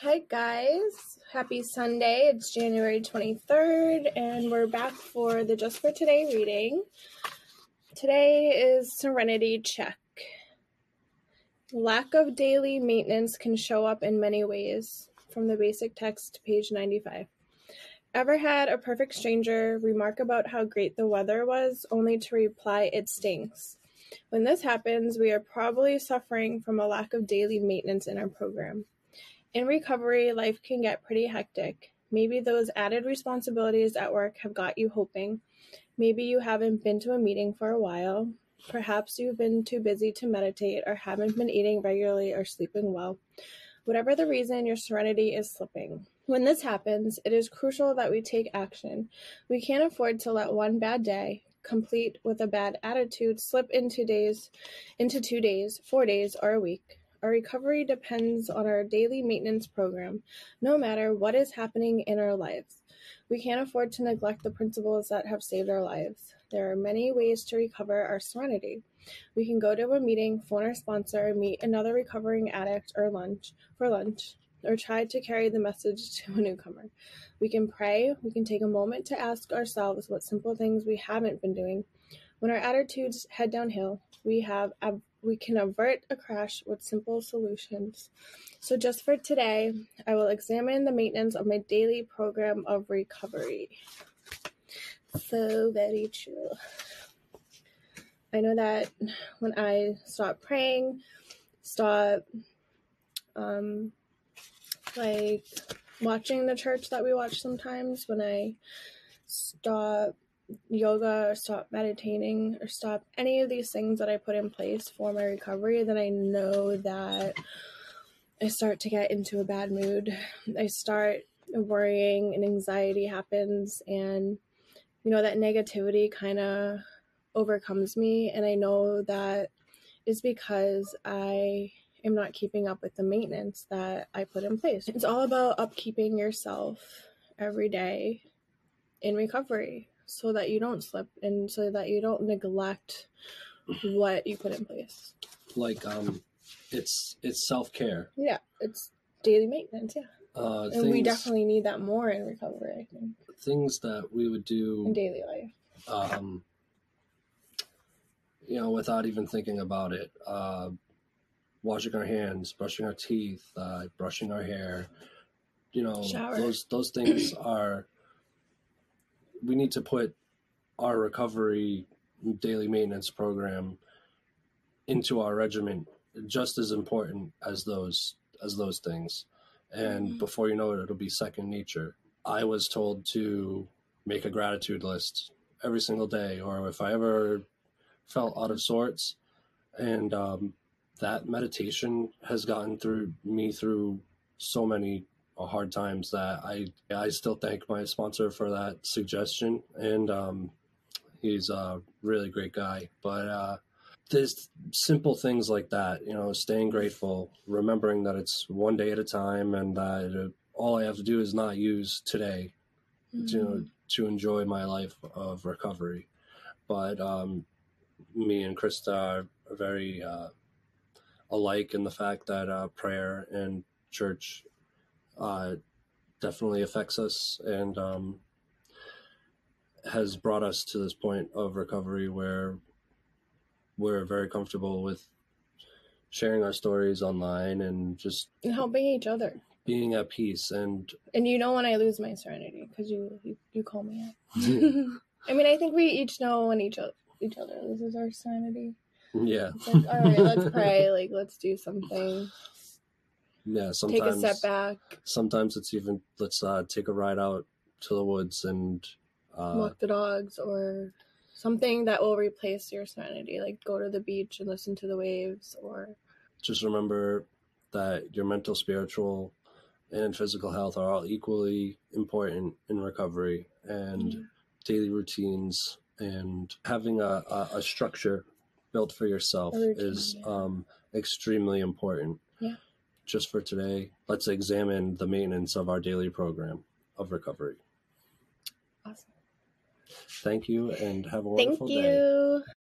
Hi, guys. Happy Sunday. It's January 23rd, and we're back for the Just for Today reading. Today is Serenity Check. Lack of daily maintenance can show up in many ways. From the basic text, page 95. Ever had a perfect stranger remark about how great the weather was, only to reply, it stinks? When this happens, we are probably suffering from a lack of daily maintenance in our program. In recovery, life can get pretty hectic. Maybe those added responsibilities at work have got you hoping. Maybe you haven't been to a meeting for a while. Perhaps you've been too busy to meditate or haven't been eating regularly or sleeping well. Whatever the reason, your serenity is slipping. When this happens, it is crucial that we take action. We can't afford to let one bad day, complete with a bad attitude, slip into days, into 2 days, 4 days, or a week. Our recovery depends on our daily maintenance program, no matter what is happening in our lives. We can't afford to neglect the principles that have saved our lives. There are many ways to recover our serenity. We can go to a meeting, phone our sponsor, meet another recovering addict or lunch for lunch, or try to carry the message to a newcomer. We can pray, we can take a moment to ask ourselves what simple things we haven't been doing. When our attitudes head downhill, we have we can avert a crash with simple solutions. So, just for today, I will examine the maintenance of my daily program of recovery. So, very true. I know that when I stop praying, stop um, like watching the church that we watch sometimes, when I stop yoga or stop meditating or stop any of these things that I put in place for my recovery, then I know that I start to get into a bad mood. I start worrying and anxiety happens and you know that negativity kind of overcomes me and I know that is because I am not keeping up with the maintenance that I put in place. It's all about upkeeping yourself every day in recovery so that you don't slip and so that you don't neglect what you put in place. Like um it's it's self care. Yeah, it's daily maintenance, yeah. Uh, and things, we definitely need that more in recovery, I think. Things that we would do in daily life. Um you know, without even thinking about it. Uh washing our hands, brushing our teeth, uh, brushing our hair. You know, Shower. those those things are we need to put our recovery daily maintenance program into our regimen just as important as those as those things. And mm-hmm. before you know it it'll be second nature. I was told to make a gratitude list every single day or if i ever felt out of sorts. And um, that meditation has gotten through me through so many hard times that I I still thank my sponsor for that suggestion, and um, he's a really great guy. But uh, there's simple things like that, you know, staying grateful, remembering that it's one day at a time, and that all I have to do is not use today, mm-hmm. to to enjoy my life of recovery. But um, me and Christa are very uh, alike in the fact that uh, prayer and church uh, definitely affects us and um, has brought us to this point of recovery where we're very comfortable with sharing our stories online and just and helping each other. being at peace and and you know when i lose my serenity because you, you, you call me up i mean i think we each know when each other each other loses our serenity yeah. Like, all right let's pray like let's do something yeah, sometimes take a step back. Sometimes it's even let's uh, take a ride out to the woods and uh, walk the dogs or something that will replace your serenity, like go to the beach and listen to the waves or just remember that your mental, spiritual, and physical health are all equally important in recovery and mm-hmm. daily routines and having a, a, a, structure built for yourself routine, is yeah. um, extremely important. Yeah just for today, let's examine the maintenance of our daily program of recovery. Awesome. Thank you and have a wonderful Thank you. day.